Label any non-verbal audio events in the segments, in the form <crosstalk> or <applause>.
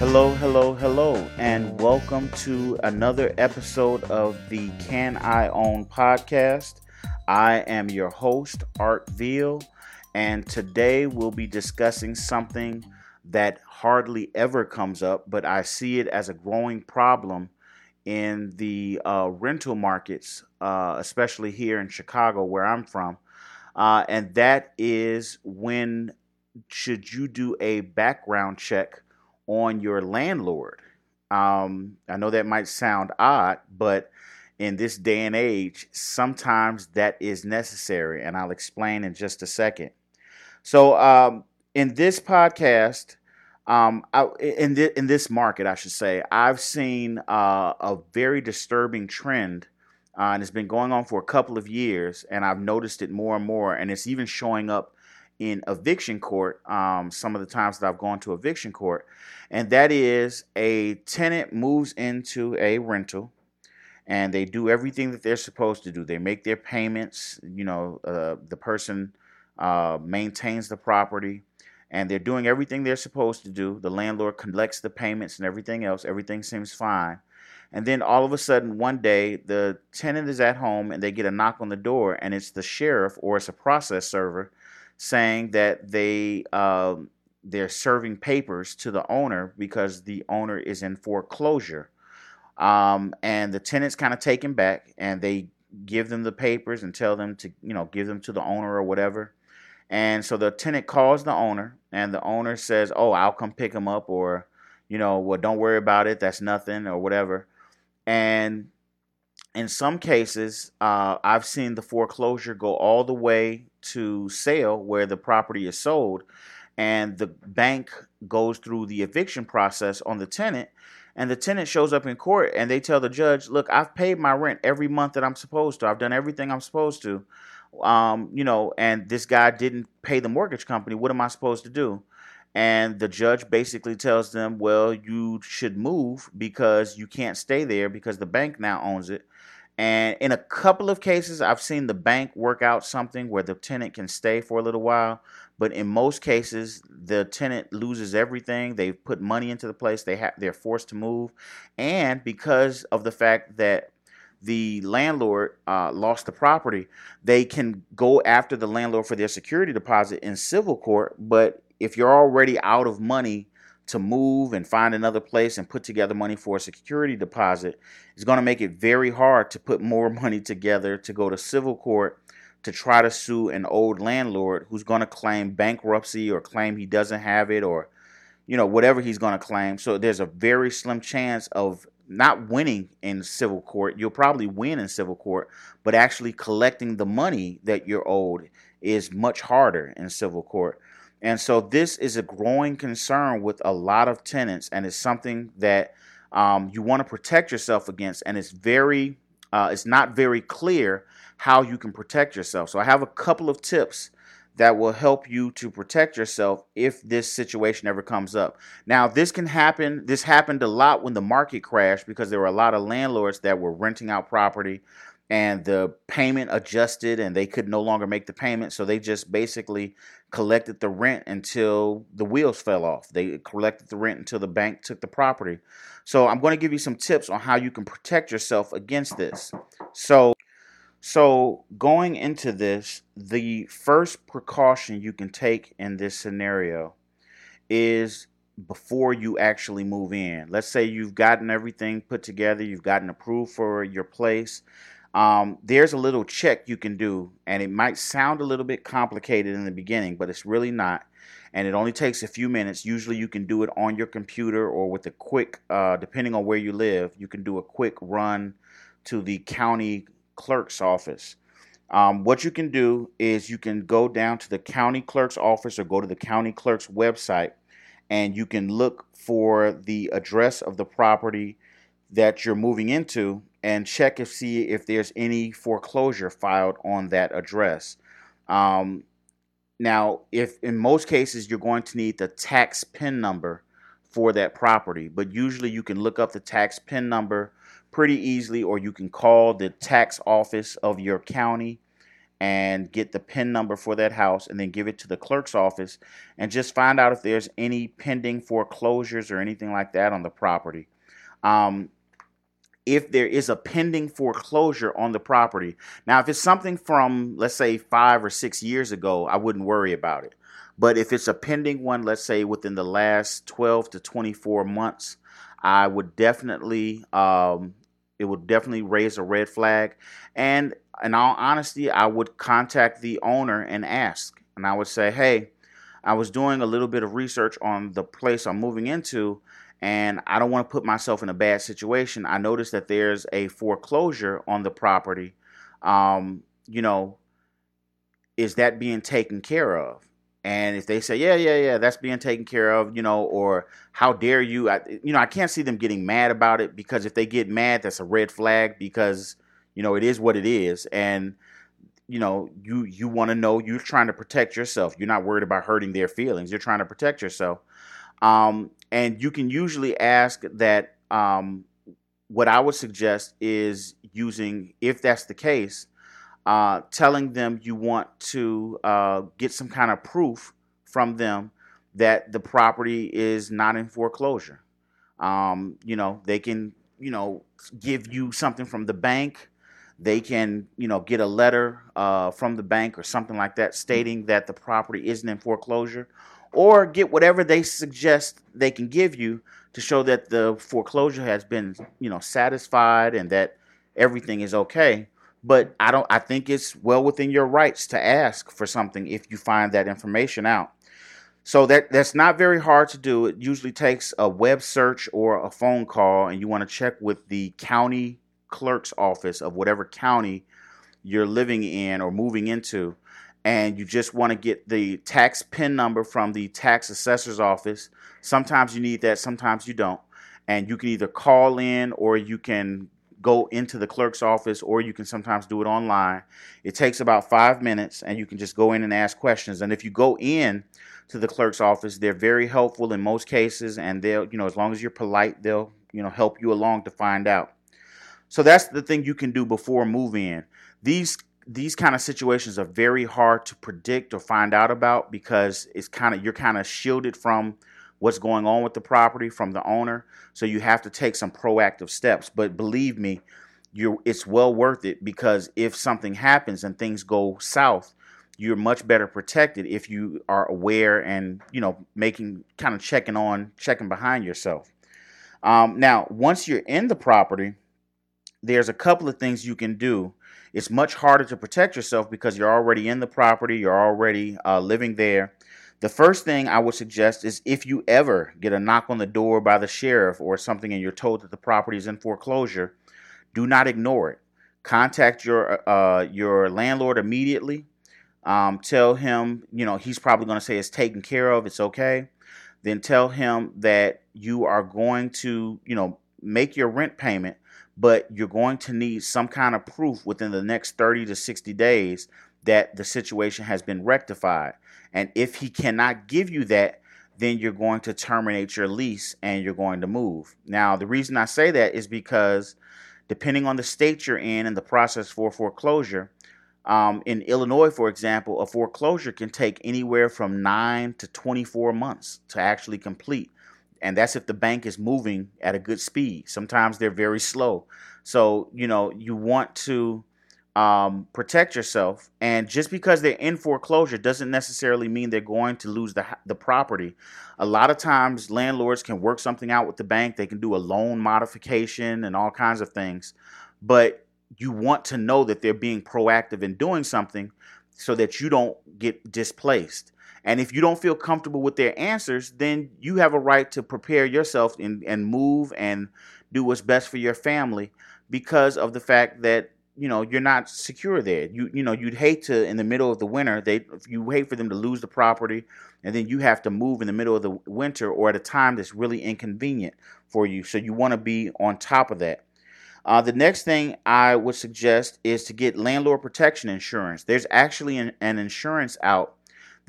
Hello, hello, hello, and welcome to another episode of the Can I Own podcast. I am your host, Art Veal, and today we'll be discussing something that hardly ever comes up, but I see it as a growing problem in the uh, rental markets, uh, especially here in Chicago, where I'm from. Uh, and that is when should you do a background check on your landlord? Um, I know that might sound odd, but in this day and age, sometimes that is necessary, and I'll explain in just a second. So, um, in this podcast, um, I, in th- in this market, I should say, I've seen uh, a very disturbing trend, uh, and it's been going on for a couple of years, and I've noticed it more and more, and it's even showing up in eviction court. Um, some of the times that I've gone to eviction court, and that is a tenant moves into a rental and they do everything that they're supposed to do. They make their payments. You know, uh, the person uh, maintains the property, and they're doing everything they're supposed to do. The landlord collects the payments and everything else. Everything seems fine. And then all of a sudden, one day, the tenant is at home and they get a knock on the door, and it's the sheriff or it's a process server saying that they um, they're serving papers to the owner because the owner is in foreclosure. Um, and the tenant's kind of taken back and they give them the papers and tell them to, you know, give them to the owner or whatever. And so the tenant calls the owner and the owner says, Oh, I'll come pick him up or, you know, well, don't worry about it. That's nothing or whatever. And in some cases, uh, I've seen the foreclosure go all the way to sale where the property is sold and the bank goes through the eviction process on the tenant and the tenant shows up in court and they tell the judge, "Look, I've paid my rent every month that I'm supposed to. I've done everything I'm supposed to." Um, you know, and this guy didn't pay the mortgage company. What am I supposed to do? And the judge basically tells them, "Well, you should move because you can't stay there because the bank now owns it." And in a couple of cases, I've seen the bank work out something where the tenant can stay for a little while. But in most cases, the tenant loses everything. They've put money into the place. They have they're forced to move, and because of the fact that the landlord uh, lost the property, they can go after the landlord for their security deposit in civil court. But if you're already out of money to move and find another place and put together money for a security deposit, is going to make it very hard to put more <laughs> money together to go to civil court to try to sue an old landlord who's going to claim bankruptcy or claim he doesn't have it or you know whatever he's going to claim. So there's a very slim chance of not winning in civil court. You'll probably win in civil court but actually collecting the money that you're owed is much harder in civil court and so this is a growing concern with a lot of tenants and it's something that um, you want to protect yourself against and it's very uh, it's not very clear how you can protect yourself. So I have a couple of tips that will help you to protect yourself if this situation ever comes up. Now, this can happen. This happened a lot when the market crashed because there were a lot of landlords that were renting out property and the payment adjusted and they could no longer make the payment. So they just basically collected the rent until the wheels fell off. They collected the rent until the bank took the property. So I'm going to give you some tips on how you can protect yourself against this. So so, going into this, the first precaution you can take in this scenario is before you actually move in. Let's say you've gotten everything put together, you've gotten approved for your place. Um, there's a little check you can do, and it might sound a little bit complicated in the beginning, but it's really not. And it only takes a few minutes. Usually, you can do it on your computer or with a quick, uh, depending on where you live, you can do a quick run to the county clerk's office. Um, what you can do is you can go down to the county clerk's office or go to the county clerk's website and you can look for the address of the property that you're moving into and check if see if there's any foreclosure filed on that address. Um, now, if in most cases you're going to need the tax PIN number for that property, but usually you can look up the tax PIN number pretty easily, or you can call the tax office of your county and get the PIN number for that house and then give it to the clerk's office and just find out if there's any pending foreclosures or anything like that on the property. Um, if there is a pending foreclosure on the property. Now, if it's something from, let's say, five or six years ago, I wouldn't worry about it. But if it's a pending one, let's say within the last 12 to 24 months, I would definitely, um, it would definitely raise a red flag. And in all honesty, I would contact the owner and ask. And I would say, hey, I was doing a little bit of research on the place I'm moving into, and I don't want to put myself in a bad situation. I noticed that there's a foreclosure on the property. Um, you know, is that being taken care of? And if they say, yeah, yeah, yeah, that's being taken care of, you know, or how dare you, I, you know, I can't see them getting mad about it because if they get mad, that's a red flag because, you know, it is what it is. And, you know, you you want to know you're trying to protect yourself. You're not worried about hurting their feelings. You're trying to protect yourself. Um, and you can usually ask that. Um, what I would suggest is using, if that's the case, uh, telling them you want to uh, get some kind of proof from them that the property is not in foreclosure. Um, you know, they can, you know, give you something from the bank. They can, you know, get a letter uh, from the bank or something like that stating that the property isn't in foreclosure or get whatever they suggest they can give you to show that the foreclosure has been, you know, satisfied and that everything is okay. But I don't I think it's well within your rights to ask for something if you find that information out. So that that's not very hard to do. It usually takes a web search or a phone call and you want to check with the county clerk's office of whatever county you're living in or moving into and you just want to get the tax PIN number from the tax assessor's office. Sometimes you need that, sometimes you don't. And you can either call in or you can go into the clerk's office or you can sometimes do it online. It takes about five minutes and you can just go in and ask questions. And if you go in to the clerk's office, they're very helpful in most cases and they'll, you know, as long as you're polite, they'll, you know, help you along to find out. So that's the thing you can do before move in. These these kind of situations are very hard to predict or find out about because it's kind of you're kind of shielded from what's going on with the property from the owner. So you have to take some proactive steps. But believe me you're it's well worth it because if something happens and things go south you're much better protected if you are aware and you know making kind of checking on checking behind yourself. Um, now once you're in the property there's a couple of things you can do it's much harder to protect yourself because you're already in the property, you're already uh, living there. The first thing I would suggest is if you ever get a knock on the door by the sheriff or something and you're told that the property is in foreclosure, do not ignore it. Contact your uh, your landlord immediately. Um, tell him, you know, he's probably going to say it's taken care of, it's okay. Then tell him that you are going to, you know, make your rent payment but you're going to need some kind of proof within the next 30 to 60 days that the situation has been rectified. And if he cannot give you that, then you're going to terminate your lease and you're going to move. Now, the reason I say that is because depending on the state you're in and the process for foreclosure, um, in Illinois, for example, a foreclosure can take anywhere from 9 to 24 months to actually complete and that's if the bank is moving at a good speed. Sometimes they're very slow. So, you know, you want to um, protect yourself. And just because they're in foreclosure doesn't necessarily mean they're going to lose the, the property. A lot of times, landlords can work something out with the bank, they can do a loan modification and all kinds of things. But you want to know that they're being proactive in doing something so that you don't get displaced. And if you don't feel comfortable with their answers, then you have a right to prepare yourself and, and move and do what's best for your family because of the fact that you know you're not secure there. You you know you'd hate to in the middle of the winter they you hate for them to lose the property and then you have to move in the middle of the winter or at a time that's really inconvenient for you. So you want to be on top of that. Uh, the next thing I would suggest is to get landlord protection insurance. There's actually an, an insurance out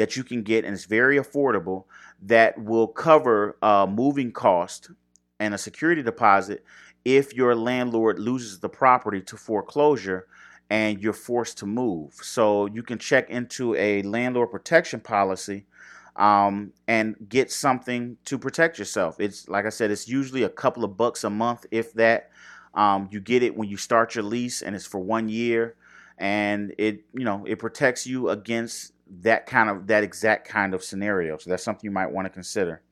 that you can get, and it's very affordable, that will cover uh, moving cost and a security deposit if your landlord loses the property to foreclosure and you're forced to move. So you can check into a landlord protection policy um, and get something to protect yourself. It's like I said, it's usually a couple of bucks a month, if that. Um, you get it when you start your lease, and it's for one year, and it you know it protects you against that kind of that exact kind of scenario. So that's something you might want to consider.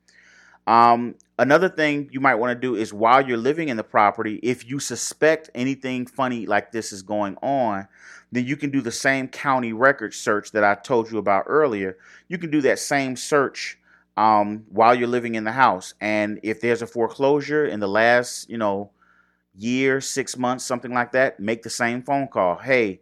Um, another thing you might want to do is while you're living in the property, if you suspect anything funny like this is going on, then you can do the same county record search that I told you about earlier. You can do that same search um, while you're living in the house. And if there's a foreclosure in the last, you know, year, six months, something like that, make the same phone call. Hey,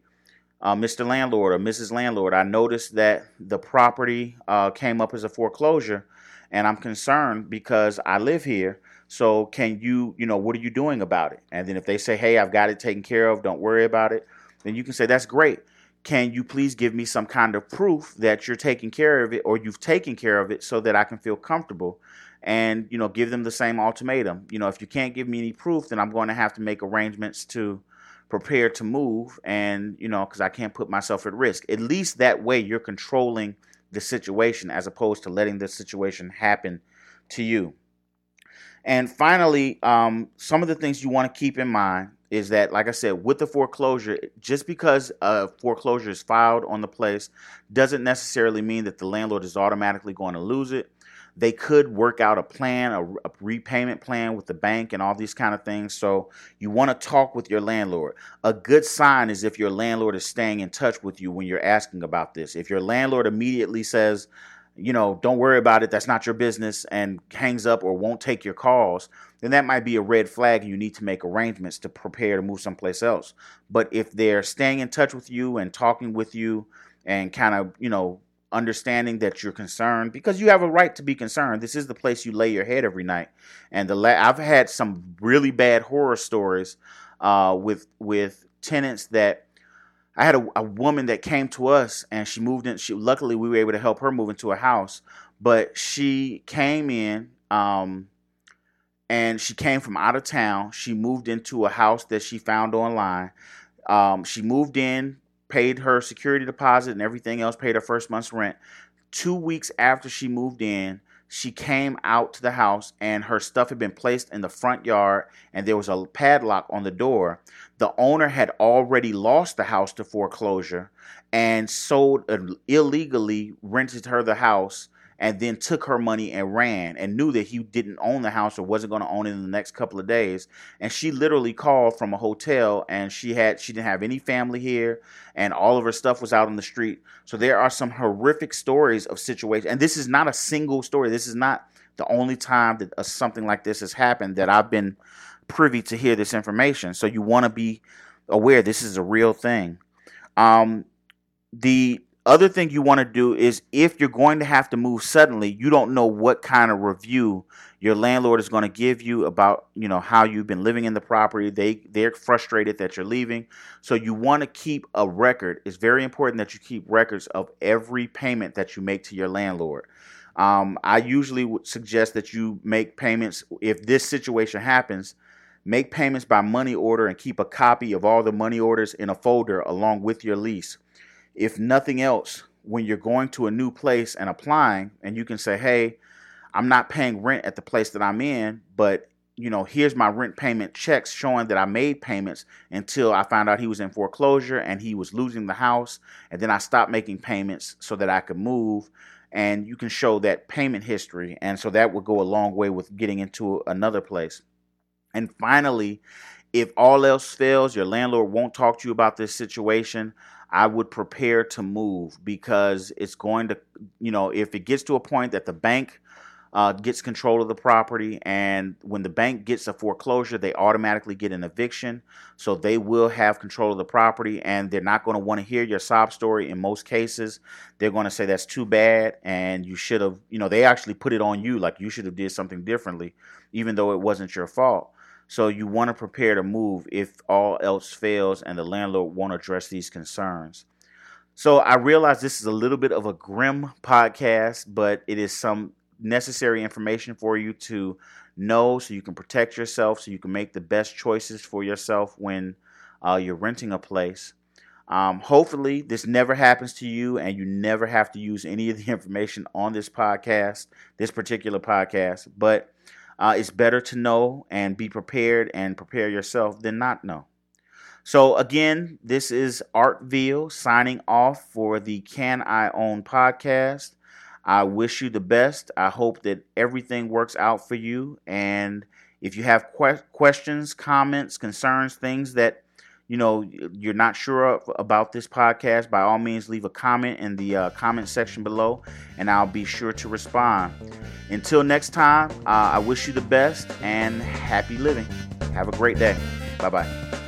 uh, Mr. Landlord or Mrs. Landlord, I noticed that the property uh, came up as a foreclosure and I'm concerned because I live here. So can you, you know, what are you doing about it? And then if they say, hey, I've got it taken care of, don't worry about it, then you can say, that's great. Can you please give me some kind of proof that you're taking care of it or you've taken care of it so that I can feel comfortable? And, you know, give them the same ultimatum. You know, if you can't give me any proof, then I'm going to have to make arrangements to prepare to move and, you know, because I can't put myself at risk. At least that way you're controlling the situation as opposed to letting the situation happen to you. And finally, um, some of the things you want to keep in mind is that, like I said, with the foreclosure, just because a foreclosure is filed on the place doesn't necessarily mean that the landlord is automatically going to lose it they could work out a plan, a, a, repayment plan with the bank and all these kind of things. So you want to talk with your landlord. A good sign is if your landlord is staying in touch with you when you're asking about this. If your landlord immediately says, you know, don't worry about it, that's not your business, and hangs up or won't take your calls, then that might be a red flag and you need to make arrangements to prepare to move someplace else. But if they're staying in touch with you and talking with you and kind of, you know, understanding that you're concerned because you have a right to be concerned. This is the place you lay your head every night. And the la- I've had some really bad horror stories uh, with with tenants that I had a, a, woman that came to us and she moved in. She luckily we were able to help her move into a house, but she came in. Um, and she came from out of town. She moved into a house that she found online. Um, she moved in paid her security deposit and everything else, paid her first month's rent. Two weeks after she moved in, she came out to the house and her stuff had been placed in the front yard and there was a padlock on the door. The owner had already lost the house to foreclosure and sold uh, illegally rented her the house and then took her money and ran and knew that he didn't own the house or wasn't going to own it in the next couple of days. And she literally called from a hotel and she had she didn't have any family here and all of her stuff was out on the street. So there are some horrific stories of situations and this is not a single story. This is not the only time that something like this has happened that I've been privy to hear this information. So you want to be aware this is a real thing. Um, the other thing you want to do is if you're going to have to move suddenly, you don't know what kind of review your landlord is going to give you about, you know, how you've been living in the property. They they're frustrated that you're leaving. So you want to keep a record. It's very important that you keep records of every payment that you make to your landlord. Um, I usually would suggest that you make payments if this situation happens. Make payments by money order and keep a copy of all the money orders in a folder along with your lease if nothing else, when you're going to a new place and applying, and you can say, hey, I'm not paying rent at the place that I'm in, but you know, here's my rent payment checks showing that I made payments until I found out he was in foreclosure and he was losing the house. And then I stopped making payments so that I could move. And you can show that payment history. And so that would go a long way with getting into another place. And finally, if all else fails, your landlord won't talk to you about this situation. I would prepare to move because it's going to, you know, if it gets to a point that the bank uh, gets control of the property, and when the bank gets a foreclosure, they automatically get an eviction. So they will have control of the property, and they're not going to want to hear your sob story in most cases. They're going to say that's too bad, and you should have, you know, they actually put it on you, like you should have did something differently, even though it wasn't your fault. So you want to prepare to move if all else fails and the landlord won't address these concerns. So I realize this is a little bit of a grim podcast, but it is some necessary information for you to know so you can protect yourself, so you can make the best choices for yourself when uh, you're renting a place. Um, hopefully, this never happens to you and you never have to use any of the <laughs> information on this podcast, this particular podcast. But uh, it's better to know and be prepared and prepare yourself than not know. So, again, this is Art Veal signing off for the Can I Own podcast. I wish you the best. I hope that everything works out for you. And if you have que- questions, comments, concerns, things that you know you're not sure about this podcast, by all means leave a comment in the uh, comment section below, and I'll be sure to respond. Until next time, uh, I wish you the best and happy living. Have a great day. Bye bye.